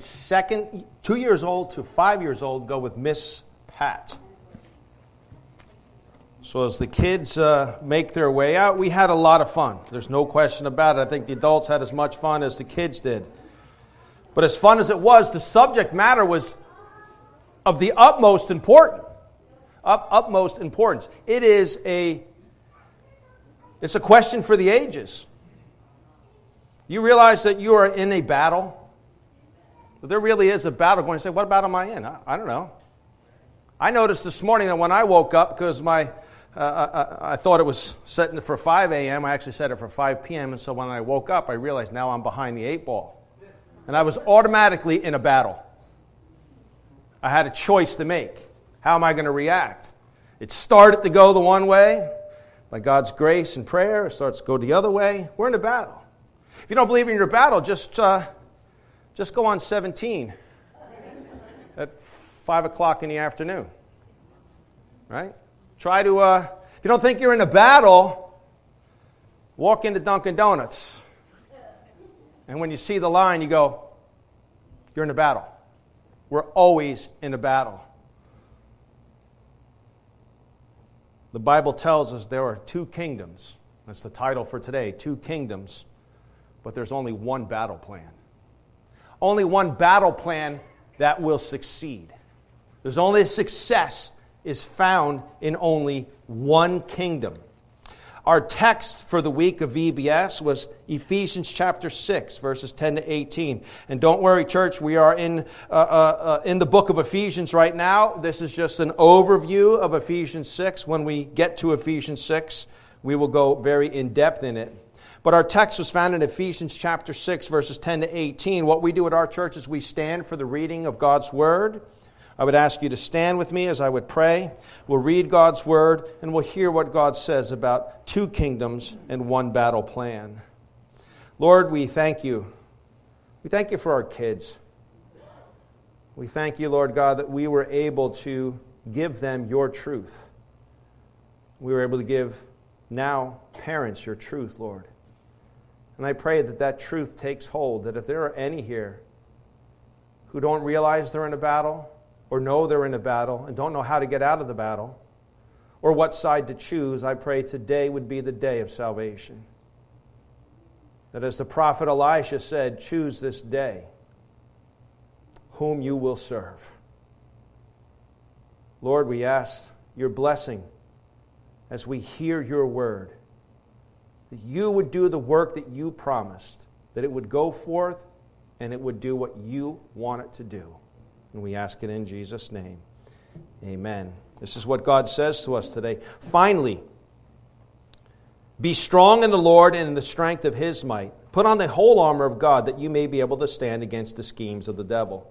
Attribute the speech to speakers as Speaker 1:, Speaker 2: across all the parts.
Speaker 1: second, two years old to five years old go with Miss Pat. So as the kids uh, make their way out, we had a lot of fun. There's no question about it. I think the adults had as much fun as the kids did. But as fun as it was, the subject matter was of the utmost important. Up, utmost importance. It is a it's a question for the ages. You realize that you are in a battle? There really is a battle going say, What battle am I in? I, I don't know. I noticed this morning that when I woke up, because my uh, I, uh, I, thought it was setting for 5 a.m. I actually set it for 5 p.m. And so when I woke up, I realized now I'm behind the eight ball. And I was automatically in a battle. I had a choice to make. How am I going to react? It started to go the one way. By God's grace and prayer, it starts to go the other way. We're in a battle. If you don't believe in your battle, just, uh, just go on 17 at 5 o'clock in the afternoon. Right? Try to, uh, if you don't think you're in a battle, walk into Dunkin' Donuts. And when you see the line, you go, You're in a battle. We're always in a battle. The Bible tells us there are two kingdoms. That's the title for today two kingdoms, but there's only one battle plan. Only one battle plan that will succeed. There's only success is found in only one kingdom. Our text for the week of VBS was Ephesians chapter 6, verses 10 to 18. And don't worry, church, we are in, uh, uh, uh, in the book of Ephesians right now. This is just an overview of Ephesians 6. When we get to Ephesians 6, we will go very in depth in it. But our text was found in Ephesians chapter 6, verses 10 to 18. What we do at our church is we stand for the reading of God's word. I would ask you to stand with me as I would pray. We'll read God's word and we'll hear what God says about two kingdoms and one battle plan. Lord, we thank you. We thank you for our kids. We thank you, Lord God, that we were able to give them your truth. We were able to give now parents your truth, Lord. And I pray that that truth takes hold, that if there are any here who don't realize they're in a battle, or know they're in a battle and don't know how to get out of the battle or what side to choose, I pray today would be the day of salvation. That as the prophet Elisha said, choose this day whom you will serve. Lord, we ask your blessing as we hear your word, that you would do the work that you promised, that it would go forth and it would do what you want it to do. And we ask it in Jesus' name. Amen. This is what God says to us today. Finally, be strong in the Lord and in the strength of his might. Put on the whole armor of God that you may be able to stand against the schemes of the devil.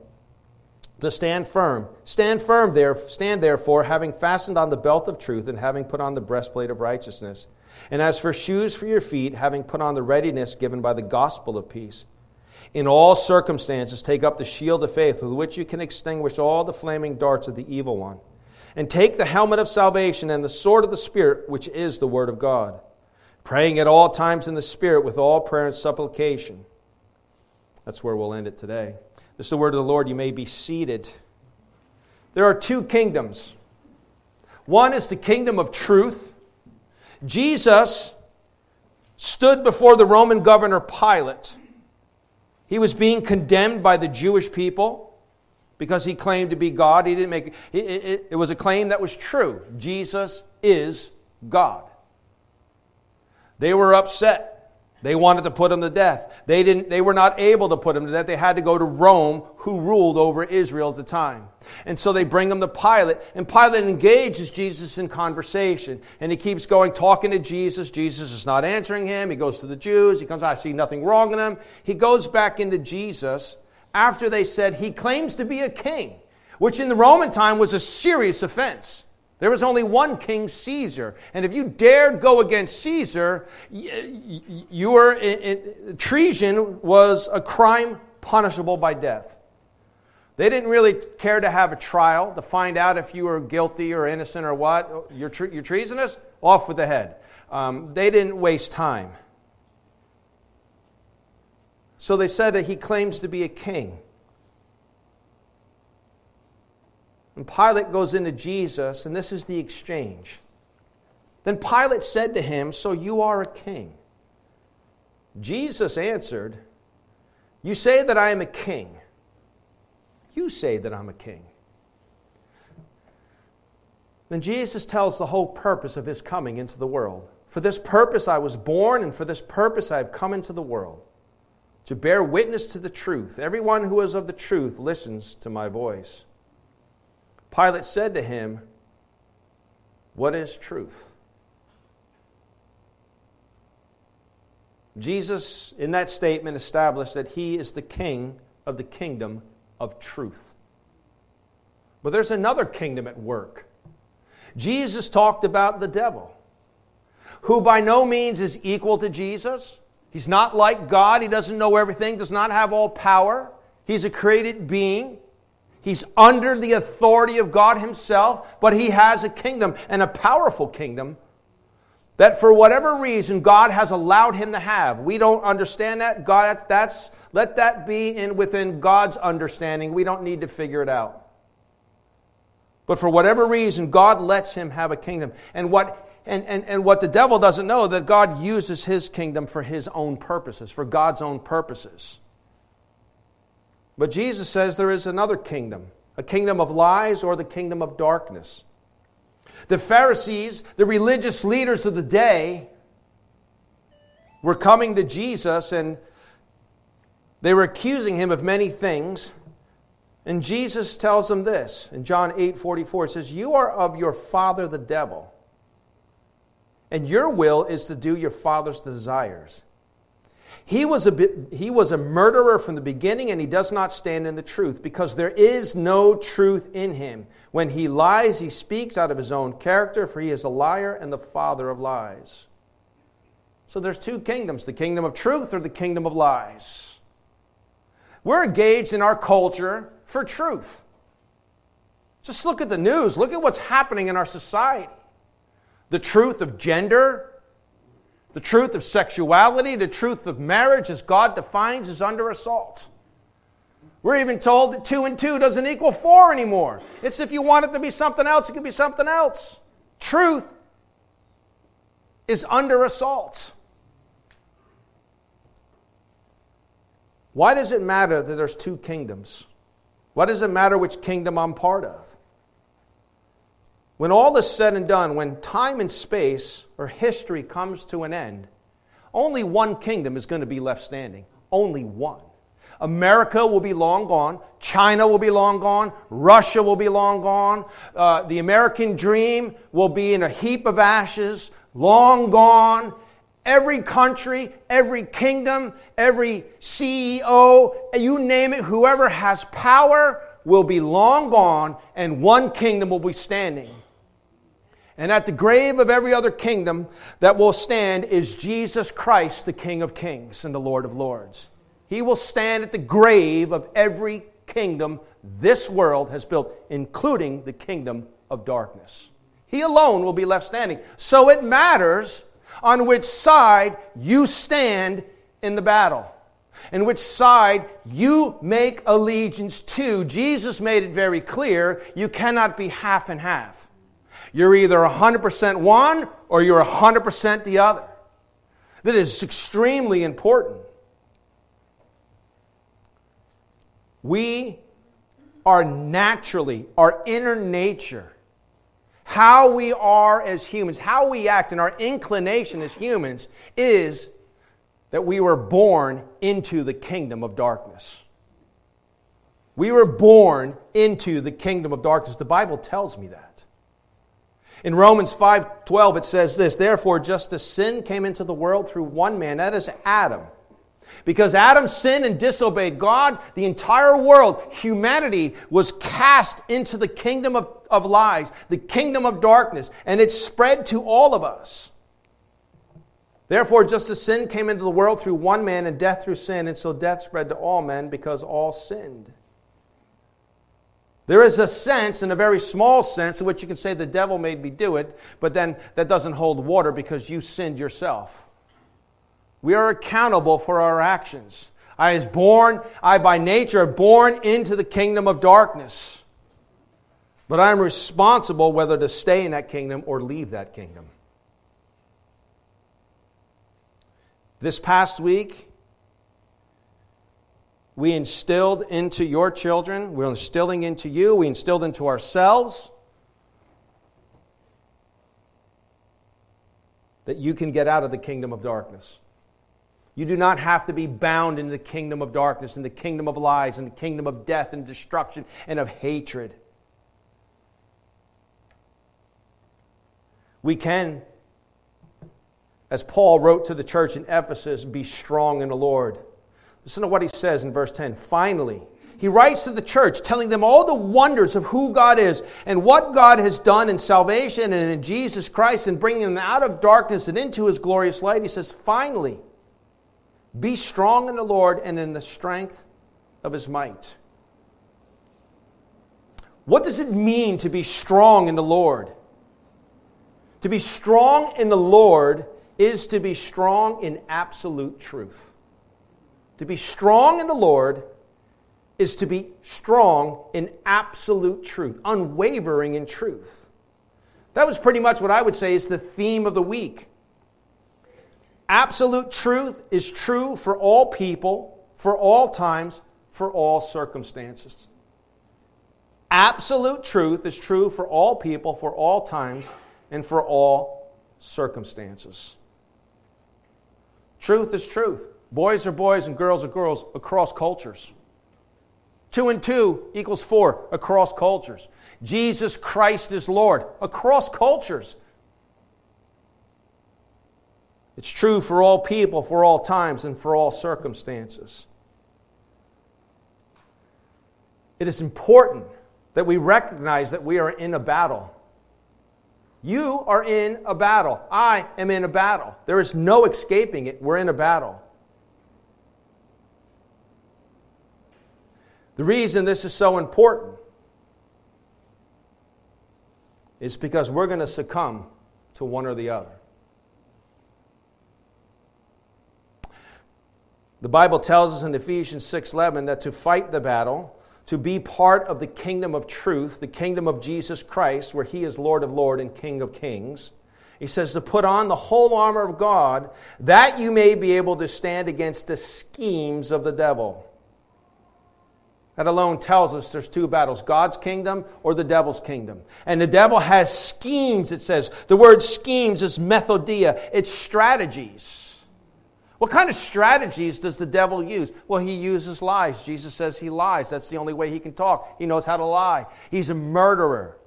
Speaker 1: to stand firm. Stand firm there, stand therefore, having fastened on the belt of truth and having put on the breastplate of righteousness. And as for shoes for your feet, having put on the readiness given by the gospel of peace. In all circumstances, take up the shield of faith with which you can extinguish all the flaming darts of the evil one and take the helmet of salvation and the sword of the Spirit, which is the Word of God, praying at all times in the Spirit with all prayer and supplication. That's where we'll end it today. This is the word of the Lord. You may be seated. There are two kingdoms. One is the kingdom of truth. Jesus stood before the Roman governor Pilate. He was being condemned by the Jewish people because he claimed to be God. He didn't make it, it, it was a claim that was true. Jesus is God. They were upset. They wanted to put him to death. They, didn't, they were not able to put him to death. They had to go to Rome, who ruled over Israel at the time. And so they bring him to Pilate, and Pilate engages Jesus in conversation. And he keeps going, talking to Jesus. Jesus is not answering him. He goes to the Jews. He comes, I see nothing wrong in him. He goes back into Jesus after they said he claims to be a king, which in the Roman time was a serious offense. There was only one king, Caesar. And if you dared go against Caesar, your treason was a crime punishable by death. They didn't really care to have a trial to find out if you were guilty or innocent or what. You're, tre- you're treasonous? Off with the head. Um, they didn't waste time. So they said that he claims to be a king. And Pilate goes into Jesus, and this is the exchange. Then Pilate said to him, So you are a king. Jesus answered, You say that I am a king. You say that I'm a king. Then Jesus tells the whole purpose of his coming into the world. For this purpose I was born, and for this purpose I have come into the world to bear witness to the truth. Everyone who is of the truth listens to my voice. Pilate said to him, What is truth? Jesus, in that statement, established that he is the king of the kingdom of truth. But there's another kingdom at work. Jesus talked about the devil, who by no means is equal to Jesus. He's not like God. He doesn't know everything, does not have all power. He's a created being. He's under the authority of God Himself, but He has a kingdom and a powerful kingdom that for whatever reason God has allowed him to have. We don't understand that. God, that's, that's let that be in within God's understanding. We don't need to figure it out. But for whatever reason, God lets him have a kingdom. And what and, and, and what the devil doesn't know that God uses his kingdom for his own purposes, for God's own purposes. But Jesus says there is another kingdom, a kingdom of lies or the kingdom of darkness. The Pharisees, the religious leaders of the day, were coming to Jesus and they were accusing him of many things. And Jesus tells them this in John 8 44 it says, You are of your father the devil, and your will is to do your father's desires. He was, a, he was a murderer from the beginning, and he does not stand in the truth, because there is no truth in him. When he lies, he speaks out of his own character, for he is a liar and the father of lies. So there's two kingdoms the kingdom of truth or the kingdom of lies. We're engaged in our culture for truth. Just look at the news, look at what's happening in our society. The truth of gender, the truth of sexuality, the truth of marriage, as God defines, is under assault. We're even told that two and two doesn't equal four anymore. It's if you want it to be something else, it can be something else. Truth is under assault. Why does it matter that there's two kingdoms? Why does it matter which kingdom I'm part of? When all is said and done, when time and space or history comes to an end, only one kingdom is going to be left standing. Only one. America will be long gone. China will be long gone. Russia will be long gone. Uh, the American dream will be in a heap of ashes, long gone. Every country, every kingdom, every CEO, you name it, whoever has power will be long gone, and one kingdom will be standing. And at the grave of every other kingdom that will stand is Jesus Christ, the King of kings and the Lord of lords. He will stand at the grave of every kingdom this world has built, including the kingdom of darkness. He alone will be left standing. So it matters on which side you stand in the battle and which side you make allegiance to. Jesus made it very clear you cannot be half and half. You're either 100% one or you're 100% the other. That is extremely important. We are naturally, our inner nature, how we are as humans, how we act, and our inclination as humans is that we were born into the kingdom of darkness. We were born into the kingdom of darkness. The Bible tells me that. In Romans 5:12 it says this, therefore just as sin came into the world through one man, that is Adam, Because Adam sinned and disobeyed God, the entire world, humanity, was cast into the kingdom of, of lies, the kingdom of darkness, and it spread to all of us. Therefore, just as sin came into the world through one man and death through sin, and so death spread to all men because all sinned. There is a sense, in a very small sense, in which you can say the devil made me do it, but then that doesn't hold water because you sinned yourself. We are accountable for our actions. I is born, I by nature born into the kingdom of darkness. But I am responsible whether to stay in that kingdom or leave that kingdom. This past week, we instilled into your children, we're instilling into you, we instilled into ourselves that you can get out of the kingdom of darkness. You do not have to be bound in the kingdom of darkness, in the kingdom of lies, in the kingdom of death and destruction and of hatred. We can, as Paul wrote to the church in Ephesus, be strong in the Lord. Listen to what he says in verse 10. Finally, he writes to the church, telling them all the wonders of who God is and what God has done in salvation and in Jesus Christ and bringing them out of darkness and into his glorious light. He says, Finally, be strong in the Lord and in the strength of his might. What does it mean to be strong in the Lord? To be strong in the Lord is to be strong in absolute truth. To be strong in the Lord is to be strong in absolute truth, unwavering in truth. That was pretty much what I would say is the theme of the week. Absolute truth is true for all people, for all times, for all circumstances. Absolute truth is true for all people, for all times, and for all circumstances. Truth is truth. Boys are boys and girls are girls across cultures. Two and two equals four across cultures. Jesus Christ is Lord across cultures. It's true for all people, for all times, and for all circumstances. It is important that we recognize that we are in a battle. You are in a battle. I am in a battle. There is no escaping it. We're in a battle. The reason this is so important is because we're going to succumb to one or the other. The Bible tells us in Ephesians 6:11 that to fight the battle, to be part of the kingdom of truth, the kingdom of Jesus Christ, where he is Lord of lords and King of kings, he says to put on the whole armor of God that you may be able to stand against the schemes of the devil. That alone tells us there's two battles God's kingdom or the devil's kingdom. And the devil has schemes, it says. The word schemes is methodia, it's strategies. What kind of strategies does the devil use? Well, he uses lies. Jesus says he lies. That's the only way he can talk. He knows how to lie. He's a murderer.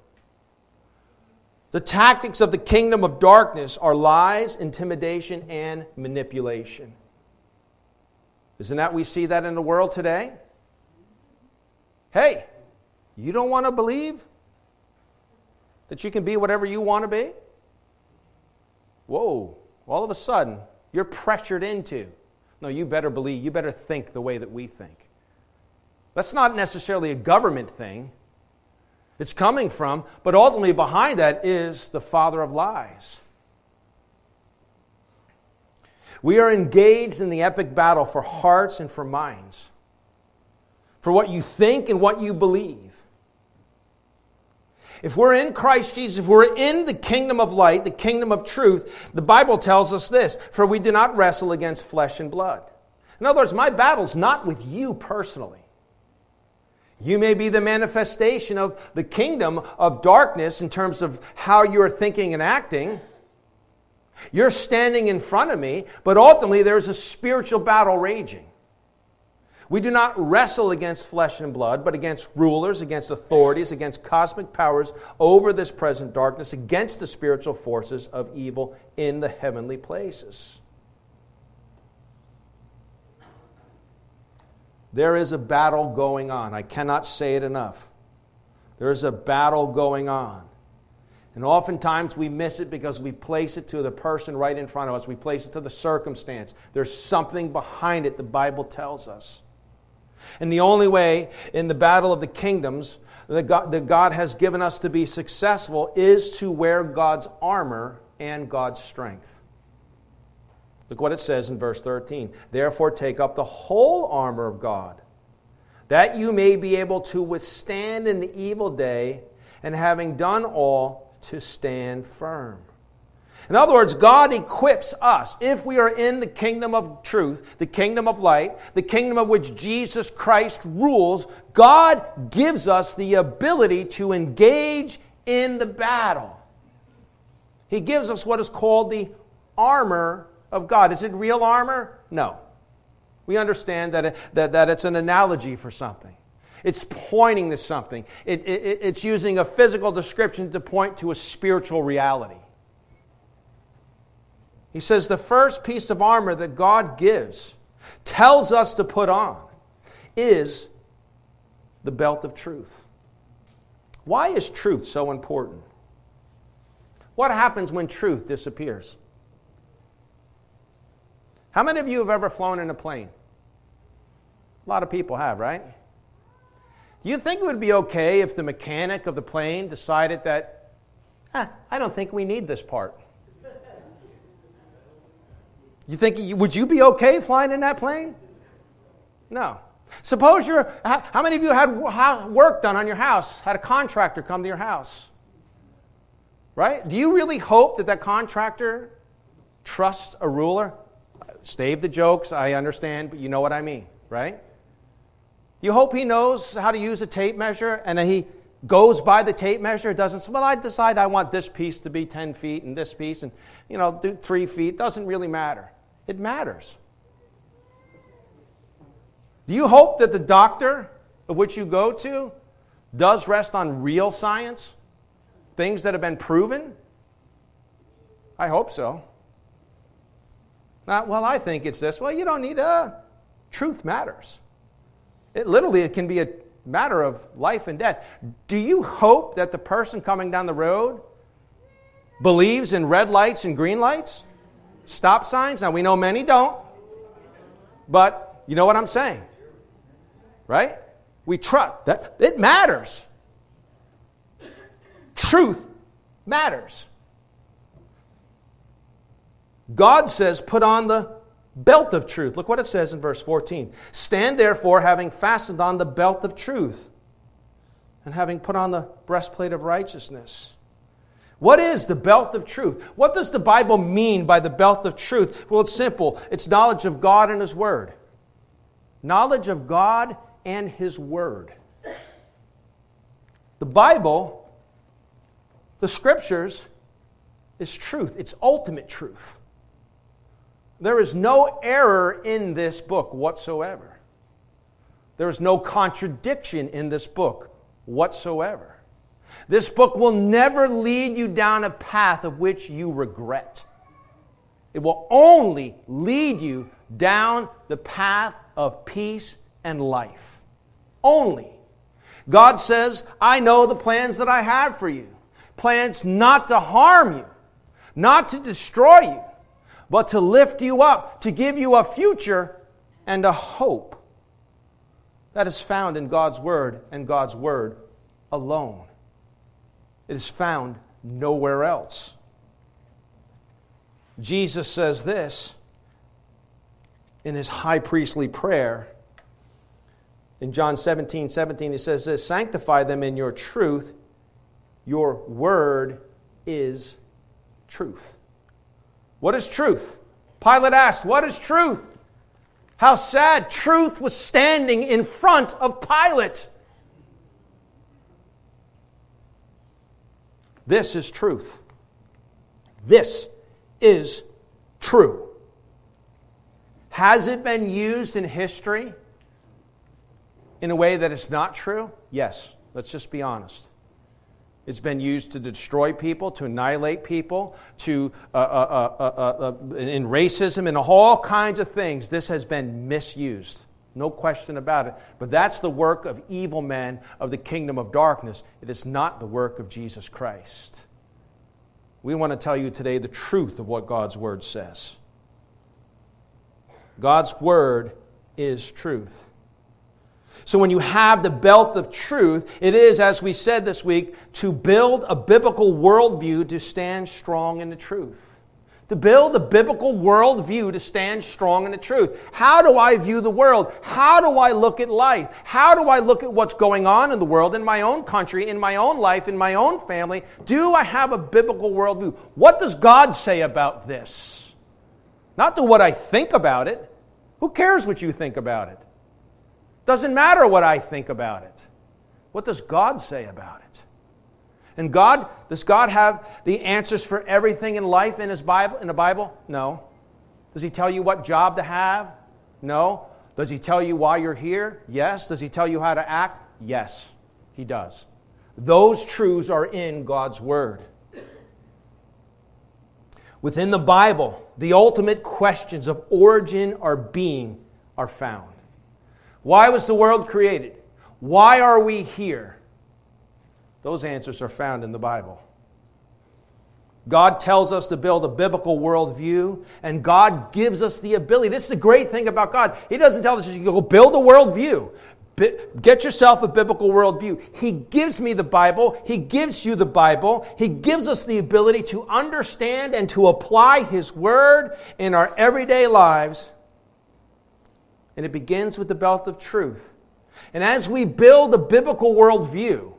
Speaker 1: The tactics of the kingdom of darkness are lies, intimidation, and manipulation. Isn't that we see that in the world today? Hey, you don't want to believe that you can be whatever you want to be? Whoa, all of a sudden, you're pressured into. No, you better believe, you better think the way that we think. That's not necessarily a government thing. It's coming from, but ultimately behind that is the father of lies. We are engaged in the epic battle for hearts and for minds, for what you think and what you believe. If we're in Christ Jesus, if we're in the kingdom of light, the kingdom of truth, the Bible tells us this for we do not wrestle against flesh and blood. In other words, my battle's not with you personally. You may be the manifestation of the kingdom of darkness in terms of how you're thinking and acting. You're standing in front of me, but ultimately there's a spiritual battle raging. We do not wrestle against flesh and blood, but against rulers, against authorities, against cosmic powers over this present darkness, against the spiritual forces of evil in the heavenly places. There is a battle going on. I cannot say it enough. There is a battle going on. And oftentimes we miss it because we place it to the person right in front of us. We place it to the circumstance. There's something behind it, the Bible tells us. And the only way in the battle of the kingdoms that God, that God has given us to be successful is to wear God's armor and God's strength. Look what it says in verse 13. Therefore, take up the whole armor of God, that you may be able to withstand in the evil day, and having done all, to stand firm. In other words, God equips us, if we are in the kingdom of truth, the kingdom of light, the kingdom of which Jesus Christ rules, God gives us the ability to engage in the battle. He gives us what is called the armor of God. Is it real armor? No. We understand that, it, that, that it's an analogy for something. It's pointing to something. It, it, it's using a physical description to point to a spiritual reality. He says the first piece of armor that God gives, tells us to put on, is the belt of truth. Why is truth so important? What happens when truth disappears? How many of you have ever flown in a plane? A lot of people have, right? Do you think it would be okay if the mechanic of the plane decided that, ah, I don't think we need this part? You think, would you be okay flying in that plane? No. Suppose you're, how many of you had work done on your house, had a contractor come to your house? Right? Do you really hope that that contractor trusts a ruler? Stave the jokes, I understand, but you know what I mean, right? You hope he knows how to use a tape measure and that he goes by the tape measure, doesn't say, well, I decide I want this piece to be 10 feet and this piece and, you know, do three feet. Doesn't really matter. It matters. Do you hope that the doctor of which you go to does rest on real science? Things that have been proven? I hope so. Not, well, I think it's this. Well, you don't need a. Truth matters. It literally it can be a matter of life and death. Do you hope that the person coming down the road believes in red lights and green lights? Stop signs? Now, we know many don't, but you know what I'm saying, right? We trust that it matters. Truth matters. God says, put on the belt of truth. Look what it says in verse 14. Stand therefore, having fastened on the belt of truth, and having put on the breastplate of righteousness what is the belt of truth? What does the Bible mean by the belt of truth? Well, it's simple it's knowledge of God and His Word. Knowledge of God and His Word. The Bible, the Scriptures, is truth, it's ultimate truth. There is no error in this book whatsoever. There is no contradiction in this book whatsoever. This book will never lead you down a path of which you regret. It will only lead you down the path of peace and life. Only. God says, I know the plans that I have for you plans not to harm you, not to destroy you, but to lift you up, to give you a future and a hope. That is found in God's Word and God's Word alone. It is found nowhere else. Jesus says this in his high priestly prayer. In John 17 17, he says this Sanctify them in your truth. Your word is truth. What is truth? Pilate asked, What is truth? How sad. Truth was standing in front of Pilate. This is truth. This is true. Has it been used in history in a way that is not true? Yes. Let's just be honest. It's been used to destroy people, to annihilate people, to uh, uh, uh, in racism, and all kinds of things. This has been misused. No question about it. But that's the work of evil men of the kingdom of darkness. It is not the work of Jesus Christ. We want to tell you today the truth of what God's word says. God's word is truth. So when you have the belt of truth, it is, as we said this week, to build a biblical worldview to stand strong in the truth to build a biblical worldview to stand strong in the truth. How do I view the world? How do I look at life? How do I look at what's going on in the world, in my own country, in my own life, in my own family? Do I have a biblical worldview? What does God say about this? Not to what I think about it. Who cares what you think about it? Doesn't matter what I think about it. What does God say about it? And God, does God have the answers for everything in life in his Bible in the Bible? No. Does he tell you what job to have? No. Does he tell you why you're here? Yes. Does he tell you how to act? Yes. He does. Those truths are in God's word. Within the Bible, the ultimate questions of origin or being are found. Why was the world created? Why are we here? Those answers are found in the Bible. God tells us to build a biblical worldview, and God gives us the ability. This is the great thing about God. He doesn't tell us you go build a worldview. Get yourself a biblical worldview. He gives me the Bible. He gives you the Bible. He gives us the ability to understand and to apply His Word in our everyday lives. And it begins with the belt of truth. And as we build a biblical worldview,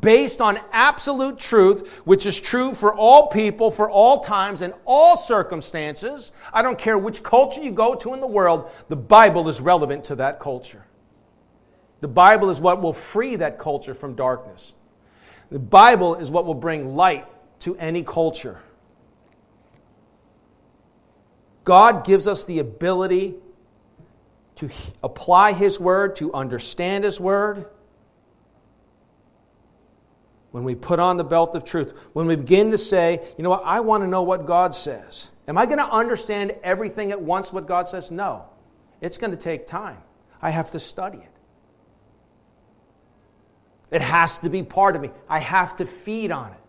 Speaker 1: based on absolute truth, which is true for all people, for all times, and all circumstances. I don't care which culture you go to in the world, the Bible is relevant to that culture. The Bible is what will free that culture from darkness. The Bible is what will bring light to any culture. God gives us the ability to apply His Word, to understand His Word when we put on the belt of truth, when we begin to say, you know what, I want to know what God says. Am I going to understand everything at once what God says? No. It's going to take time. I have to study it. It has to be part of me. I have to feed on it.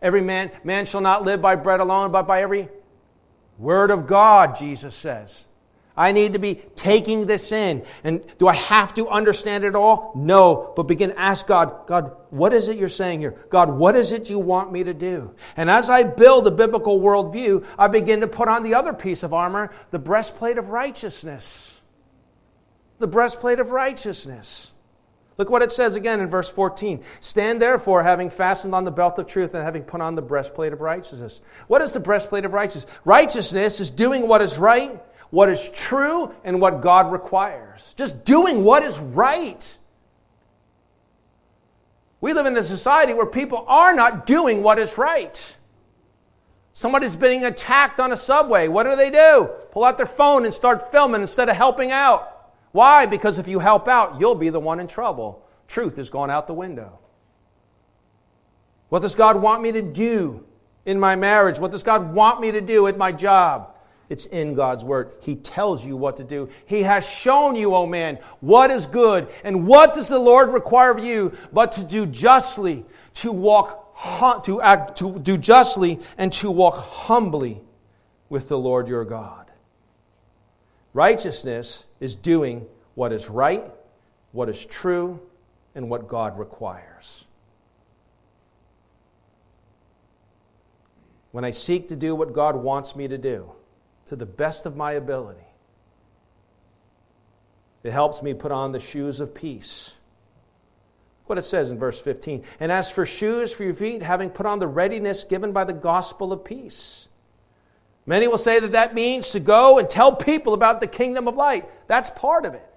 Speaker 1: Every man, man shall not live by bread alone, but by every word of God, Jesus says. I need to be taking this in. And do I have to understand it all? No. But begin to ask God, God, what is it you're saying here? God, what is it you want me to do? And as I build a biblical worldview, I begin to put on the other piece of armor, the breastplate of righteousness. The breastplate of righteousness. Look what it says again in verse 14. Stand therefore, having fastened on the belt of truth and having put on the breastplate of righteousness. What is the breastplate of righteousness? Righteousness is doing what is right what is true and what God requires. Just doing what is right. We live in a society where people are not doing what is right. Somebody's being attacked on a subway. What do they do? Pull out their phone and start filming instead of helping out. Why? Because if you help out, you'll be the one in trouble. Truth is going out the window. What does God want me to do in my marriage? What does God want me to do at my job? It's in God's word. He tells you what to do. He has shown you, O oh man, what is good. And what does the Lord require of you but to do justly, to walk to act to do justly and to walk humbly with the Lord your God. Righteousness is doing what is right, what is true, and what God requires. When I seek to do what God wants me to do, to the best of my ability. It helps me put on the shoes of peace. What it says in verse 15. And as for shoes for your feet, having put on the readiness given by the gospel of peace. Many will say that that means to go and tell people about the kingdom of light. That's part of it.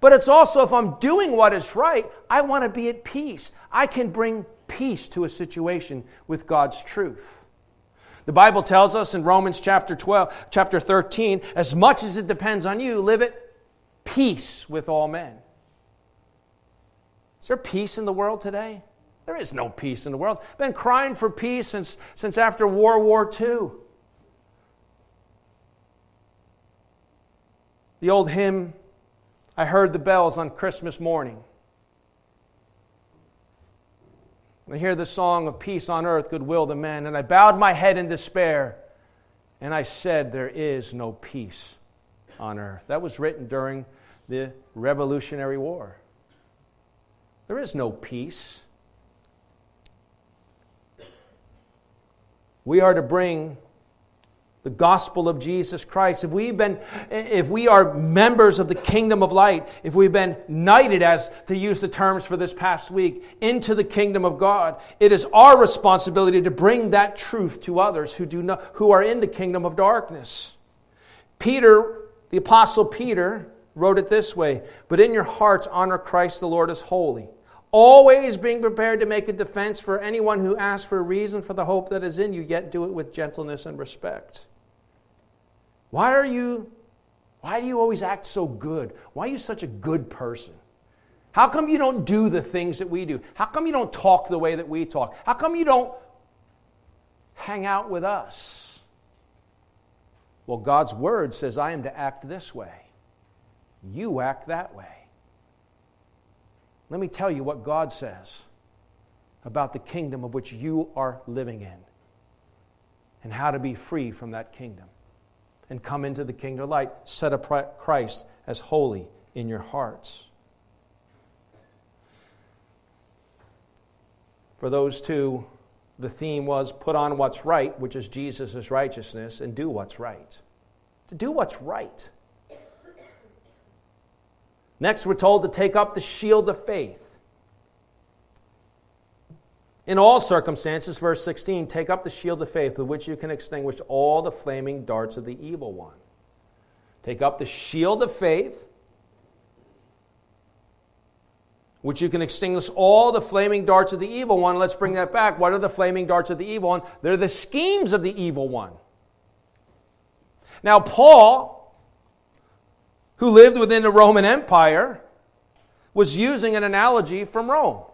Speaker 1: But it's also if I'm doing what is right, I want to be at peace. I can bring peace to a situation with God's truth. The Bible tells us in Romans chapter 12, chapter 13, as much as it depends on you, live at peace with all men. Is there peace in the world today? There is no peace in the world. Been crying for peace since, since after World War II. The old hymn, I heard the bells on Christmas morning. I hear the song of peace on earth, goodwill to men, and I bowed my head in despair, and I said, There is no peace on earth. That was written during the Revolutionary War. There is no peace. We are to bring the gospel of Jesus Christ, if we've been, if we are members of the kingdom of light, if we've been knighted, as to use the terms for this past week, into the kingdom of God, it is our responsibility to bring that truth to others who do not, who are in the kingdom of darkness. Peter, the apostle Peter, wrote it this way: "But in your hearts honor Christ the Lord as holy." always being prepared to make a defense for anyone who asks for a reason for the hope that is in you, yet do it with gentleness and respect. Why are you why do you always act so good? Why are you such a good person? How come you don't do the things that we do? How come you don't talk the way that we talk? How come you don't hang out with us? Well, God's word says I am to act this way. You act that way. Let me tell you what God says about the kingdom of which you are living in and how to be free from that kingdom and come into the kingdom of light. Set up Christ as holy in your hearts. For those two, the theme was put on what's right, which is Jesus' righteousness, and do what's right. To do what's right. Next, we're told to take up the shield of faith. In all circumstances, verse 16, take up the shield of faith with which you can extinguish all the flaming darts of the evil one. Take up the shield of faith, which you can extinguish all the flaming darts of the evil one. Let's bring that back. What are the flaming darts of the evil one? They're the schemes of the evil one. Now, Paul, who lived within the Roman Empire, was using an analogy from Rome.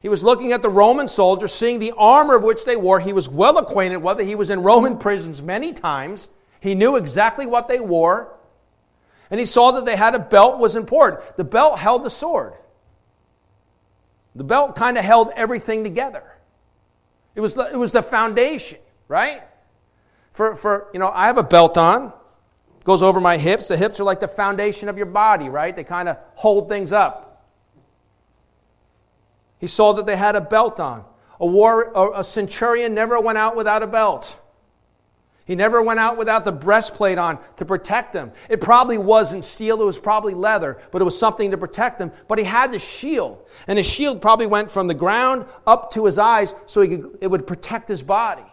Speaker 1: He was looking at the Roman soldiers, seeing the armor of which they wore. He was well acquainted whether he was in Roman prisons many times. He knew exactly what they wore. And he saw that they had a belt was important. The belt held the sword. The belt kind of held everything together. It was the, it was the foundation, right? For, for, you know, I have a belt on, goes over my hips. The hips are like the foundation of your body, right? They kind of hold things up. He saw that they had a belt on. A, war, a centurion never went out without a belt. He never went out without the breastplate on to protect him. It probably wasn't steel, it was probably leather, but it was something to protect him. But he had the shield, and his shield probably went from the ground up to his eyes so he could, it would protect his body.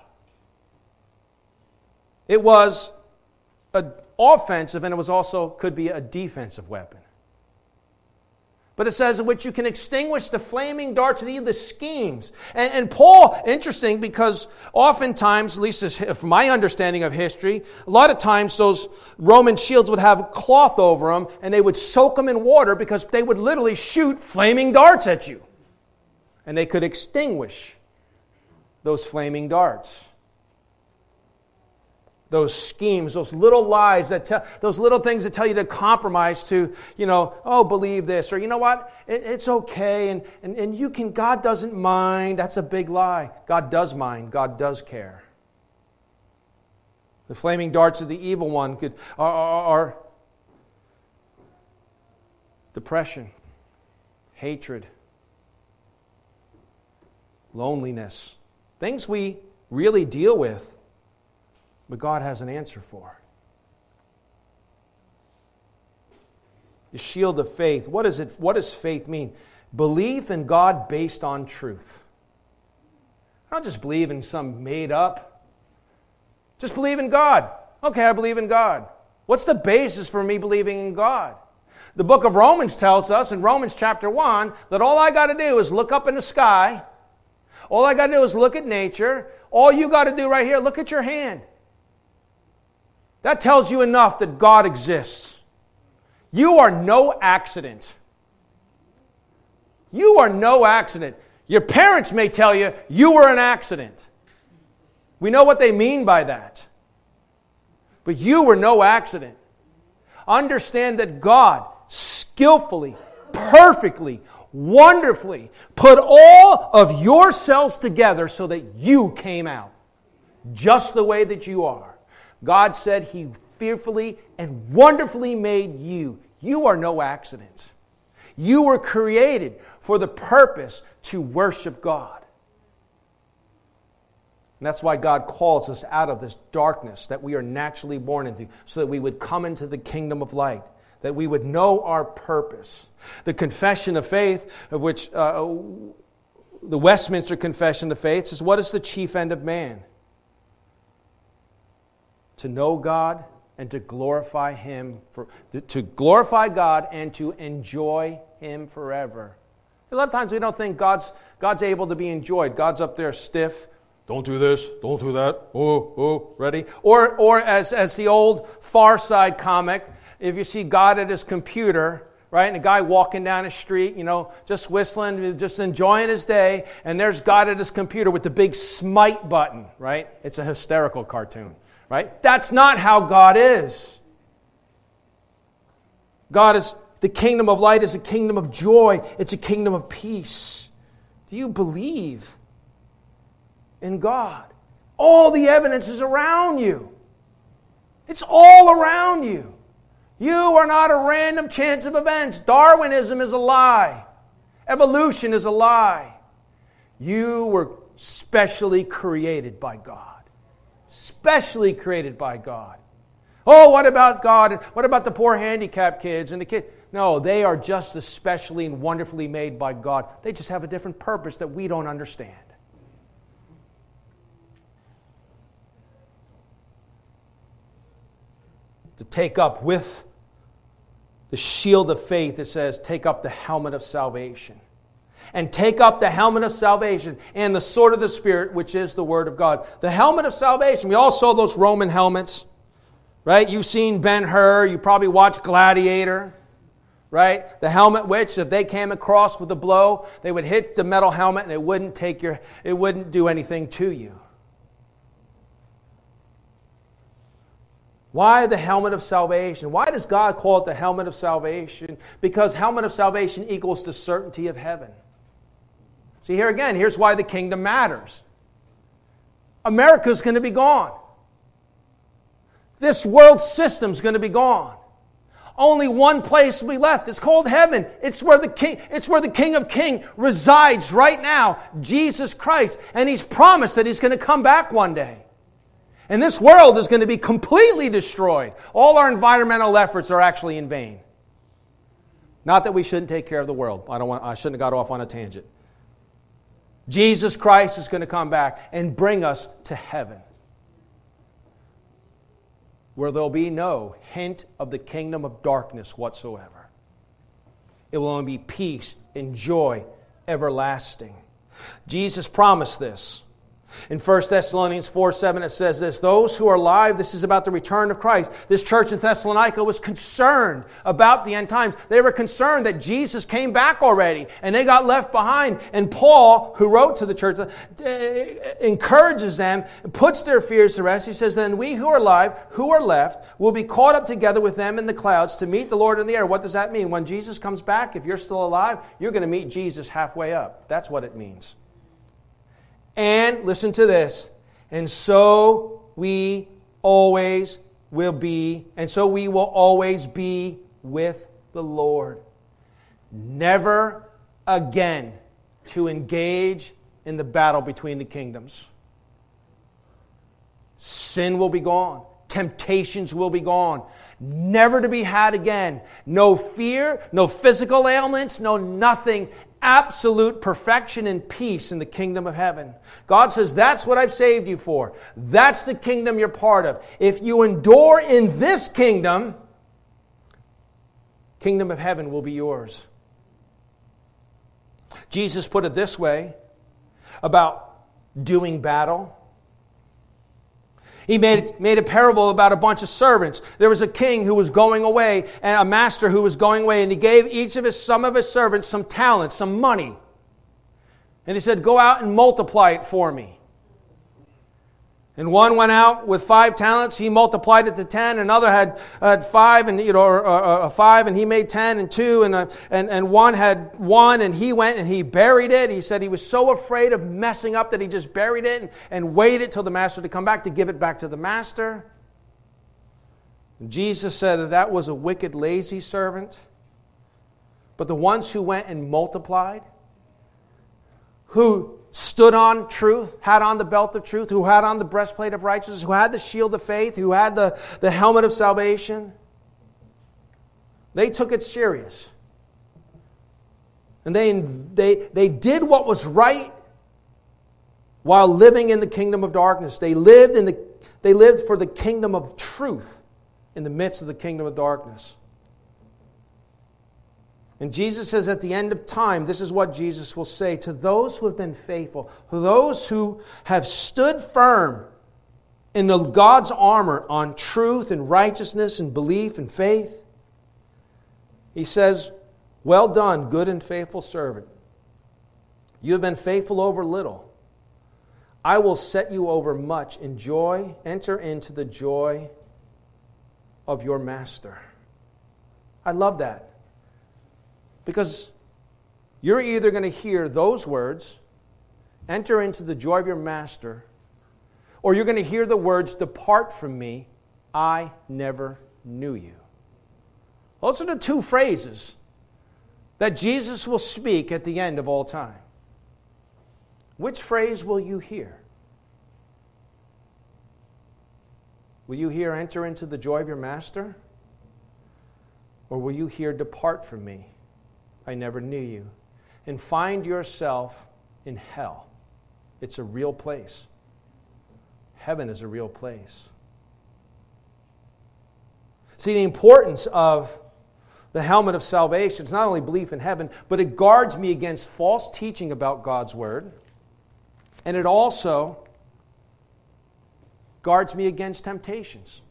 Speaker 1: It was an offensive, and it was also could be a defensive weapon. But it says in which you can extinguish the flaming darts of the, schemes. And, and, Paul, interesting because oftentimes, at least from my understanding of history, a lot of times those Roman shields would have cloth over them and they would soak them in water because they would literally shoot flaming darts at you. And they could extinguish those flaming darts those schemes, those little lies that tell, those little things that tell you to compromise to, you know, oh, believe this, or you know what, it, it's okay, and, and, and you can, God doesn't mind. That's a big lie. God does mind, God does care. The flaming darts of the evil one could, are, are, are depression, hatred, loneliness, things we really deal with but God has an answer for. It. The shield of faith. What, is it, what does faith mean? Belief in God based on truth. I don't just believe in some made up. Just believe in God. Okay, I believe in God. What's the basis for me believing in God? The book of Romans tells us in Romans chapter 1 that all I got to do is look up in the sky. All I got to do is look at nature. All you got to do right here, look at your hand. That tells you enough that God exists. You are no accident. You are no accident. Your parents may tell you you were an accident. We know what they mean by that. But you were no accident. Understand that God skillfully, perfectly, wonderfully put all of your cells together so that you came out just the way that you are. God said He fearfully and wonderfully made you. You are no accident. You were created for the purpose to worship God. And that's why God calls us out of this darkness that we are naturally born into, so that we would come into the kingdom of light, that we would know our purpose. The confession of faith, of which uh, the Westminster Confession of Faith says, What is the chief end of man? To know God and to glorify Him, for, to glorify God and to enjoy Him forever. A lot of times we don't think God's, God's able to be enjoyed. God's up there stiff, don't do this, don't do that. Oh, oh, ready? Or, or as, as the old Far Side comic, if you see God at his computer, right, and a guy walking down the street, you know, just whistling, just enjoying his day, and there's God at his computer with the big smite button, right? It's a hysterical cartoon, right? That's not how God is. God is, the kingdom of light is a kingdom of joy, it's a kingdom of peace. Do you believe? in God. All the evidence is around you. It's all around you. You are not a random chance of events. Darwinism is a lie. Evolution is a lie. You were specially created by God. Specially created by God. Oh, what about God? What about the poor handicapped kids and the kids? No, they are just as specially and wonderfully made by God. They just have a different purpose that we don't understand. to take up with the shield of faith, it says, take up the helmet of salvation. And take up the helmet of salvation and the sword of the Spirit, which is the Word of God. The helmet of salvation. We all saw those Roman helmets, right? You've seen Ben Hur. You probably watched Gladiator, right? The helmet, which, if they came across with a blow, they would hit the metal helmet and it wouldn't take your, it wouldn't do anything to you. Why the helmet of salvation? Why does God call it the helmet of salvation? Because helmet of salvation equals the certainty of heaven. See, here again, here's why the kingdom matters. America's going to be gone. This world system's going to be gone. Only one place will be left. It's called heaven. It's where the king, it's where the King of King resides right now, Jesus Christ. And he's promised that he's going to come back one day. And this world is going to be completely destroyed. All our environmental efforts are actually in vain. Not that we shouldn't take care of the world. I, don't want, I shouldn't have got off on a tangent. Jesus Christ is going to come back and bring us to heaven, where there'll be no hint of the kingdom of darkness whatsoever. It will only be peace and joy everlasting. Jesus promised this. In 1 Thessalonians 4 7, it says this Those who are alive, this is about the return of Christ. This church in Thessalonica was concerned about the end times. They were concerned that Jesus came back already and they got left behind. And Paul, who wrote to the church, uh, encourages them, puts their fears to rest. He says, Then we who are alive, who are left, will be caught up together with them in the clouds to meet the Lord in the air. What does that mean? When Jesus comes back, if you're still alive, you're going to meet Jesus halfway up. That's what it means. And listen to this. And so we always will be, and so we will always be with the Lord. Never again to engage in the battle between the kingdoms. Sin will be gone. Temptations will be gone. Never to be had again. No fear, no physical ailments, no nothing absolute perfection and peace in the kingdom of heaven. God says, That's what I've saved you for. That's the kingdom you're part of. If you endure in this kingdom, kingdom of heaven will be yours. Jesus put it this way about doing battle. He made, made a parable about a bunch of servants. There was a king who was going away, and a master who was going away, and he gave each of his, some of his servants some talents, some money. And he said, Go out and multiply it for me. And one went out with five talents. He multiplied it to ten. Another had, had five and you know, or, or, or five, and he made ten and two. And, uh, and and one had one, and he went and he buried it. He said he was so afraid of messing up that he just buried it and, and waited till the master to come back to give it back to the master. Jesus said that, that was a wicked, lazy servant. But the ones who went and multiplied, who stood on truth, had on the belt of truth, who had on the breastplate of righteousness, who had the shield of faith, who had the, the helmet of salvation. They took it serious. And they, they, they did what was right while living in the kingdom of darkness. They lived, in the, they lived for the kingdom of truth in the midst of the kingdom of darkness. And Jesus says at the end of time, this is what Jesus will say to those who have been faithful, to those who have stood firm in God's armor on truth and righteousness and belief and faith. He says, Well done, good and faithful servant. You have been faithful over little. I will set you over much. Enjoy, enter into the joy of your master. I love that. Because you're either going to hear those words, enter into the joy of your master, or you're going to hear the words, depart from me, I never knew you. Those are the two phrases that Jesus will speak at the end of all time. Which phrase will you hear? Will you hear, enter into the joy of your master? Or will you hear, depart from me? I never knew you, and find yourself in hell. It's a real place. Heaven is a real place. See, the importance of the helmet of salvation is not only belief in heaven, but it guards me against false teaching about God's word. And it also guards me against temptations.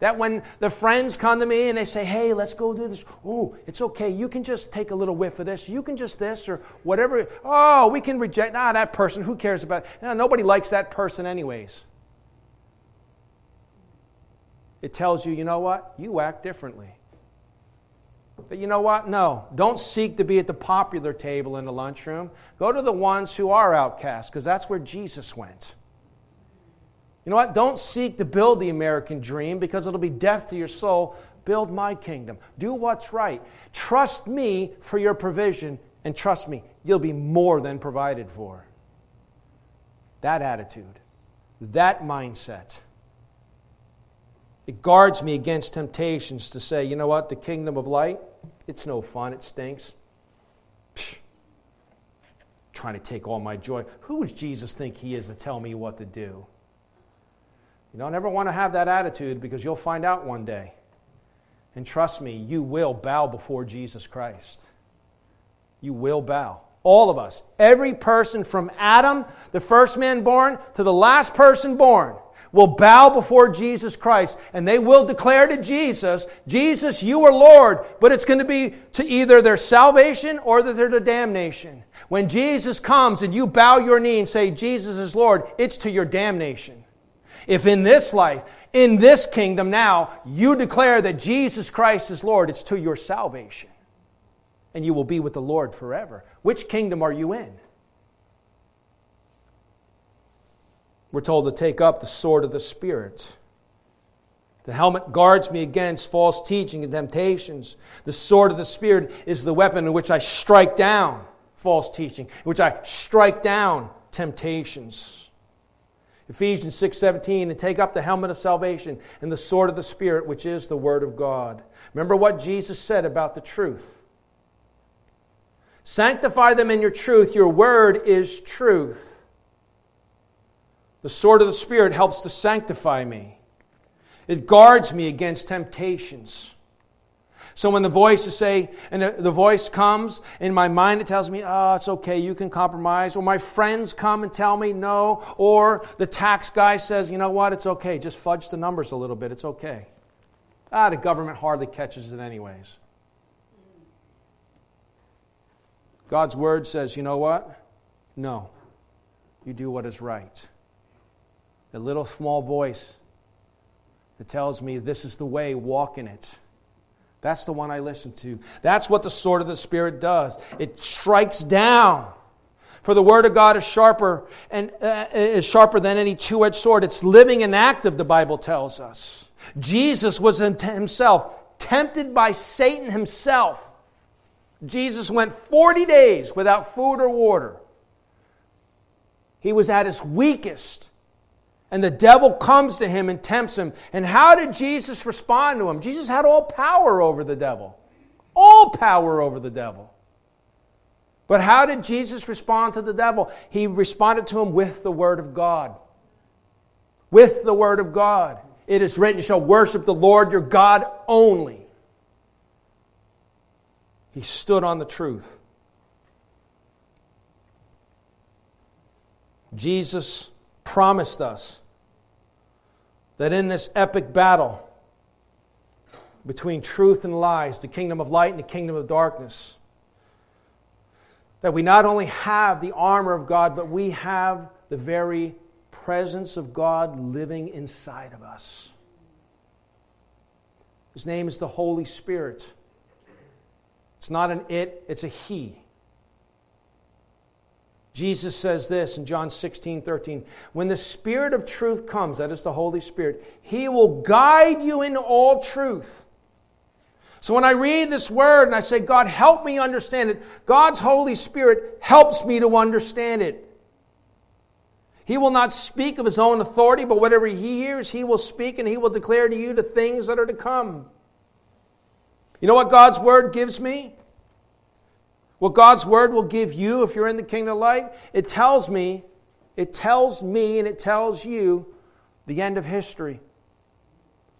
Speaker 1: That when the friends come to me and they say, hey, let's go do this. Oh, it's okay. You can just take a little whiff of this. You can just this or whatever. Oh, we can reject. Ah, that person. Who cares about no, Nobody likes that person, anyways. It tells you, you know what? You act differently. But you know what? No. Don't seek to be at the popular table in the lunchroom. Go to the ones who are outcasts, because that's where Jesus went. You know what? Don't seek to build the American dream because it'll be death to your soul. Build my kingdom. Do what's right. Trust me for your provision, and trust me, you'll be more than provided for. That attitude, that mindset, it guards me against temptations to say, you know what, the kingdom of light, it's no fun, it stinks. Psh, trying to take all my joy. Who does Jesus think he is to tell me what to do? You don't ever want to have that attitude because you'll find out one day. And trust me, you will bow before Jesus Christ. You will bow. All of us. Every person from Adam, the first man born, to the last person born will bow before Jesus Christ and they will declare to Jesus, Jesus, you are Lord, but it's going to be to either their salvation or their damnation. When Jesus comes and you bow your knee and say, Jesus is Lord, it's to your damnation. If in this life, in this kingdom now, you declare that Jesus Christ is Lord, it's to your salvation. And you will be with the Lord forever. Which kingdom are you in? We're told to take up the sword of the Spirit. The helmet guards me against false teaching and temptations. The sword of the Spirit is the weapon in which I strike down false teaching, in which I strike down temptations. Ephesians 6:17 and take up the helmet of salvation and the sword of the spirit which is the word of God. Remember what Jesus said about the truth. Sanctify them in your truth. Your word is truth. The sword of the spirit helps to sanctify me. It guards me against temptations. So when the voices say, and the voice comes in my mind, it tells me, oh, it's okay, you can compromise. Or my friends come and tell me no. Or the tax guy says, you know what, it's okay, just fudge the numbers a little bit, it's okay. Ah, the government hardly catches it anyways. God's word says, you know what? No. You do what is right. The little small voice that tells me this is the way, walk in it. That's the one I listen to. That's what the sword of the Spirit does. It strikes down. For the word of God is sharper and uh, is sharper than any two-edged sword. It's living and active, the Bible tells us. Jesus was himself tempted by Satan himself. Jesus went 40 days without food or water. He was at his weakest. And the devil comes to him and tempts him. And how did Jesus respond to him? Jesus had all power over the devil. All power over the devil. But how did Jesus respond to the devil? He responded to him with the Word of God. With the Word of God. It is written, You shall worship the Lord your God only. He stood on the truth. Jesus promised us that in this epic battle between truth and lies, the kingdom of light and the kingdom of darkness, that we not only have the armor of God, but we have the very presence of God living inside of us. His name is the Holy Spirit. It's not an it, it's a he. Jesus says this in John 16, 13. When the Spirit of truth comes, that is the Holy Spirit, He will guide you in all truth. So when I read this word and I say, God, help me understand it, God's Holy Spirit helps me to understand it. He will not speak of his own authority, but whatever he hears, he will speak and he will declare to you the things that are to come. You know what God's word gives me? What God's word will give you if you're in the kingdom of light? It tells me, it tells me, and it tells you the end of history.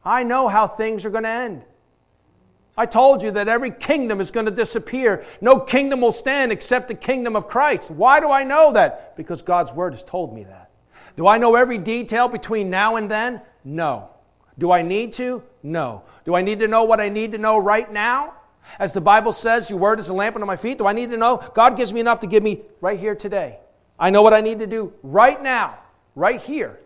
Speaker 1: I know how things are going to end. I told you that every kingdom is going to disappear. No kingdom will stand except the kingdom of Christ. Why do I know that? Because God's word has told me that. Do I know every detail between now and then? No. Do I need to? No. Do I need to know what I need to know right now? As the Bible says, Your word is a lamp unto my feet. Do I need to know? God gives me enough to give me right here today. I know what I need to do right now, right here.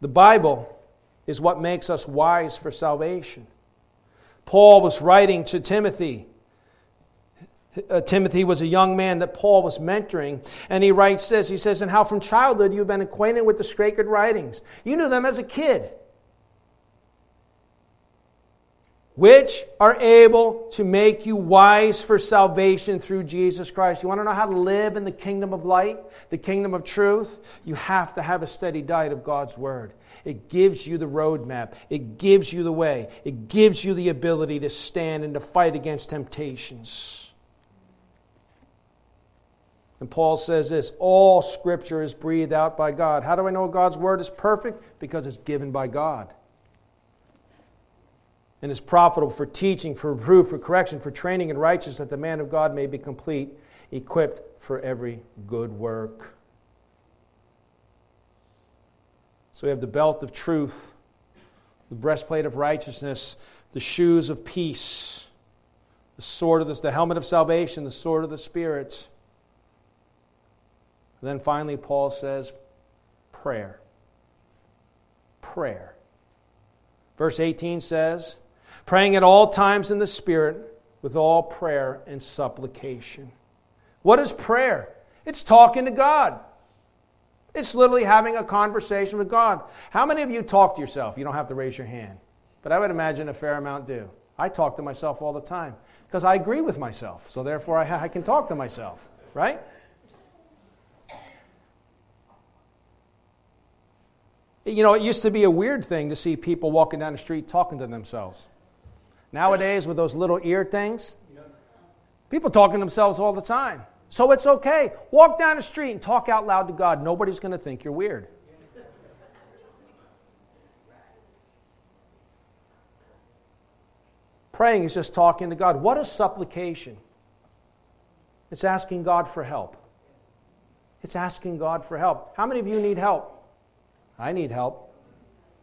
Speaker 1: The Bible is what makes us wise for salvation. Paul was writing to Timothy. Uh, Timothy was a young man that Paul was mentoring, and he writes this. He says, And how from childhood you've been acquainted with the sacred writings. You knew them as a kid. Which are able to make you wise for salvation through Jesus Christ. You want to know how to live in the kingdom of light, the kingdom of truth? You have to have a steady diet of God's Word. It gives you the roadmap, it gives you the way, it gives you the ability to stand and to fight against temptations. And Paul says this all scripture is breathed out by God. How do I know God's Word is perfect? Because it's given by God and is profitable for teaching, for reproof, for correction, for training in righteousness, that the man of God may be complete, equipped for every good work. So we have the belt of truth, the breastplate of righteousness, the shoes of peace, the sword of the, the helmet of salvation, the sword of the Spirit. And then finally, Paul says, prayer. Prayer. Verse 18 says, praying at all times in the Spirit with all prayer and supplication. What is prayer? It's talking to God. It's literally having a conversation with God. How many of you talk to yourself? You don't have to raise your hand, but I would imagine a fair amount do. I talk to myself all the time because I agree with myself, so therefore I, I can talk to myself, right? You know, it used to be a weird thing to see people walking down the street talking to themselves. Nowadays, with those little ear things, people talking to themselves all the time. So it's okay. Walk down the street and talk out loud to God. Nobody's going to think you're weird. Praying is just talking to God. What is supplication? It's asking God for help. It's asking God for help. How many of you need help? I need help.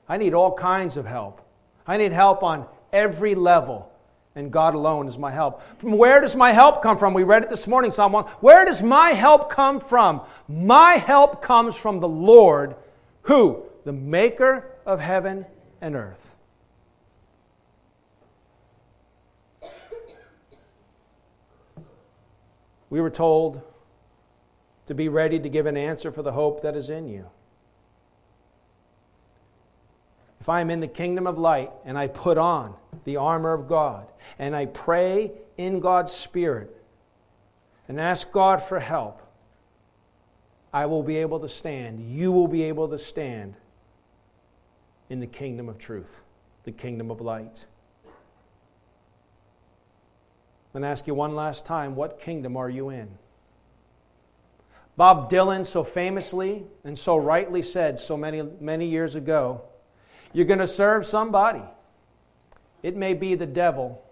Speaker 1: I need all kinds of help. I need help on every level. and God alone is my help. From where does my help come from? We read it this morning, Psalm 1. Where does my help come from? My help comes from the Lord, who? The maker of heaven and earth. We were told to be ready to give an answer for the hope that is in you. If I am in the kingdom of light and I put on the armor of God and I pray in God's Spirit and ask God for help, I will be able to stand. You will be able to stand in the kingdom of truth, the kingdom of light. I'm going to ask you one last time what kingdom are you in? Bob Dylan so famously and so rightly said so many, many years ago you're going to serve somebody. It may be the devil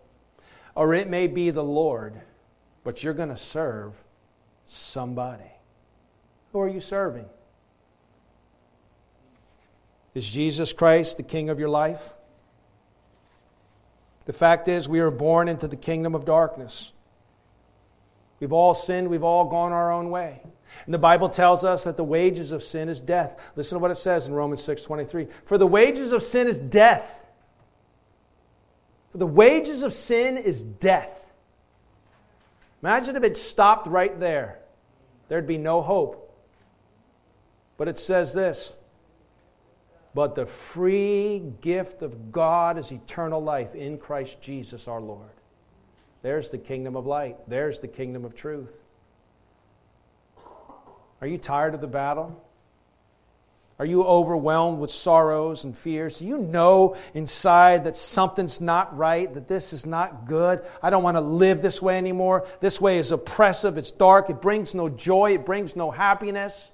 Speaker 1: or it may be the Lord, but you're going to serve somebody. Who are you serving? Is Jesus Christ the King of your life? The fact is, we are born into the kingdom of darkness. We've all sinned, we've all gone our own way. And the Bible tells us that the wages of sin is death. Listen to what it says in Romans 6:23. For the wages of sin is death. For the wages of sin is death. Imagine if it stopped right there. There'd be no hope. But it says this but the free gift of God is eternal life in Christ Jesus our Lord. There's the kingdom of light. There's the kingdom of truth. Are you tired of the battle? Are you overwhelmed with sorrows and fears? Do you know inside that something's not right, that this is not good? I don't want to live this way anymore. This way is oppressive, it's dark, it brings no joy, it brings no happiness.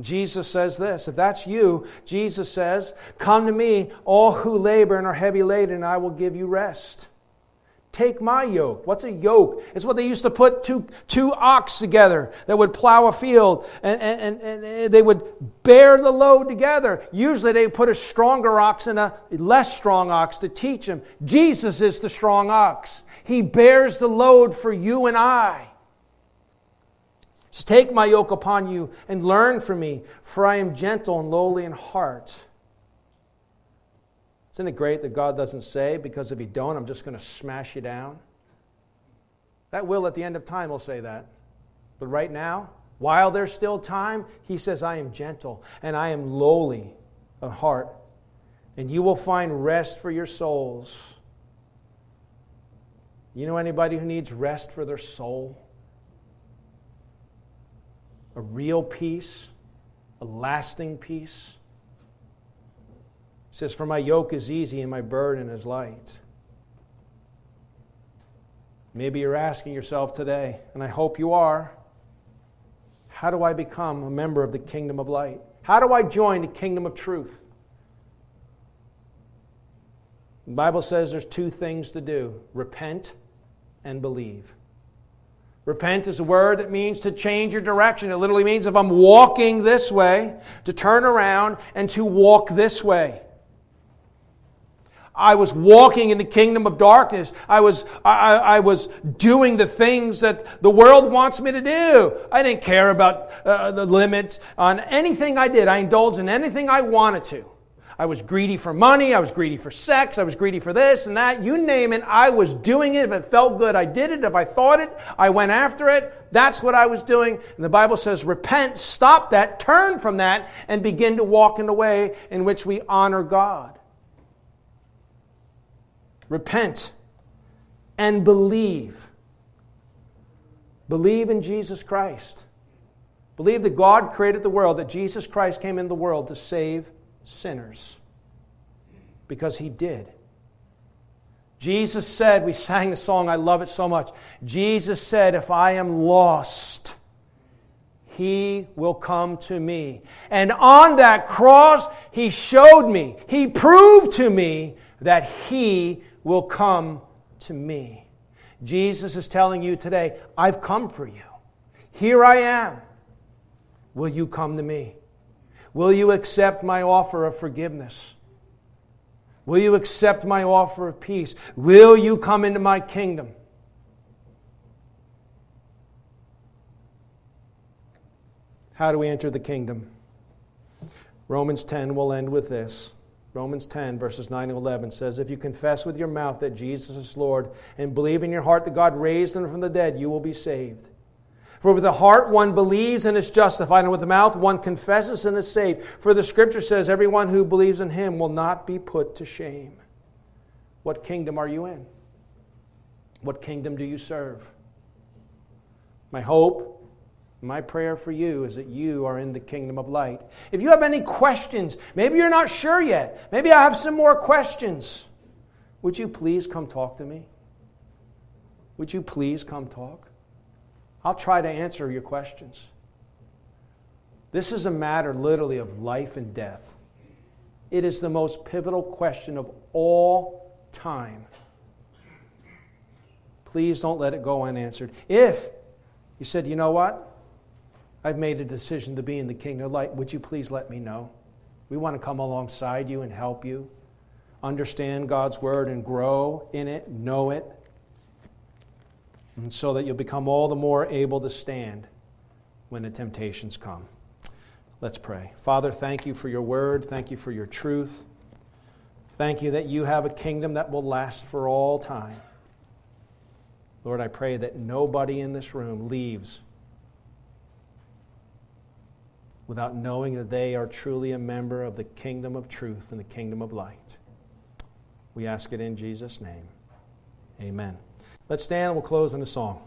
Speaker 1: Jesus says this if that's you, Jesus says, Come to me, all who labor and are heavy laden, and I will give you rest. Take my yoke. What's a yoke? It's what they used to put two, two ox together that would plow a field and, and, and, and they would bear the load together. Usually they put a stronger ox and a less strong ox to teach him. Jesus is the strong ox. He bears the load for you and I. Take my yoke upon you and learn from me, for I am gentle and lowly in heart. Isn't it great that God doesn't say, because if He don't, I'm just going to smash you down? That will at the end of time will say that. But right now, while there's still time, He says, I am gentle and I am lowly of heart, and you will find rest for your souls. You know anybody who needs rest for their soul? a real peace, a lasting peace. Says, For my yoke is easy and my burden is light. Maybe you're asking yourself today, and I hope you are how do I become a member of the kingdom of light? How do I join the kingdom of truth? The Bible says there's two things to do repent and believe. Repent is a word that means to change your direction. It literally means if I'm walking this way, to turn around and to walk this way. I was walking in the kingdom of darkness. I was, I, I was doing the things that the world wants me to do. I didn't care about uh, the limits on anything I did. I indulged in anything I wanted to. I was greedy for money. I was greedy for sex. I was greedy for this and that. You name it. I was doing it. If it felt good, I did it. If I thought it, I went after it. That's what I was doing. And the Bible says, repent, stop that, turn from that, and begin to walk in the way in which we honor God. Repent and believe. Believe in Jesus Christ. Believe that God created the world, that Jesus Christ came in the world to save sinners because he did. Jesus said, we sang the song, I love it so much. Jesus said, If I am lost, he will come to me. And on that cross, he showed me, he proved to me that he will come to me. Jesus is telling you today, I've come for you. Here I am. Will you come to me? Will you accept my offer of forgiveness?
Speaker 2: Will you accept my offer of peace? Will you come into my kingdom? How do we enter the kingdom? Romans 10 will end with this. Romans 10, verses 9 and 11 says, If you confess with your mouth that Jesus is Lord and believe in your heart that God raised him from the dead, you will be saved. For with the heart one believes and is justified, and with the mouth one confesses and is saved. For the scripture says, Everyone who believes in him will not be put to shame. What kingdom are you in? What kingdom do you serve? My hope my prayer for you is that you are in the kingdom of light. If you have any questions, maybe you're not sure yet, maybe I have some more questions, would you please come talk to me? Would you please come talk? I'll try to answer your questions. This is a matter literally of life and death. It is the most pivotal question of all time. Please don't let it go unanswered. If you said, you know what? I've made a decision to be in the kingdom of light. Would you please let me know? We want to come alongside you and help you understand God's word and grow in it, know it, and so that you'll become all the more able to stand when the temptations come. Let's pray. Father, thank you for your word. Thank you for your truth. Thank you that you have a kingdom that will last for all time. Lord, I pray that nobody in this room leaves without knowing that they are truly a member of the kingdom of truth and the kingdom of light. We ask it in Jesus' name. Amen. Let's stand and we'll close in a song.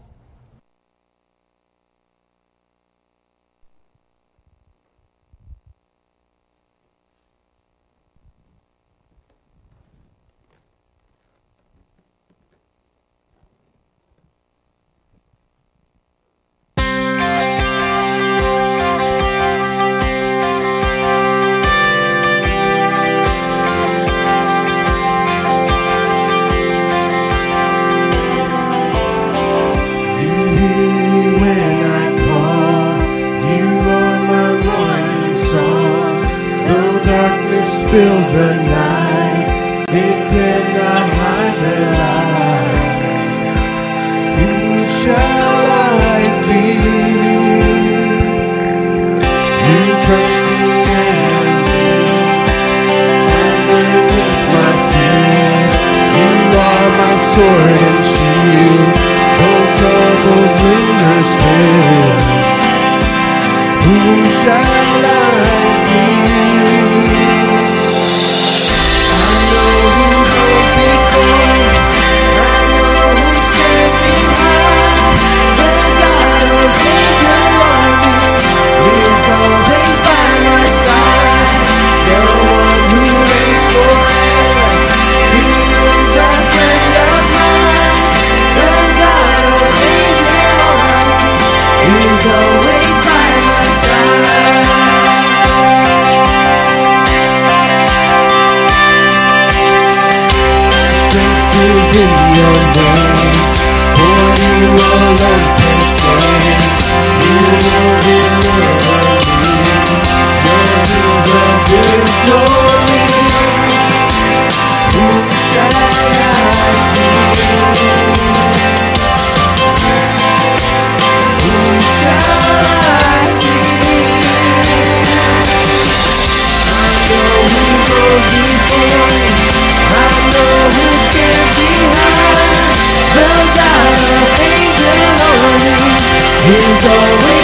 Speaker 3: sword and shield. No trouble will understand. Who shall I? follow
Speaker 2: Enjoy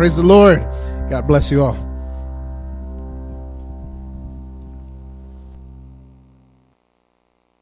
Speaker 2: Praise the Lord. God bless you all.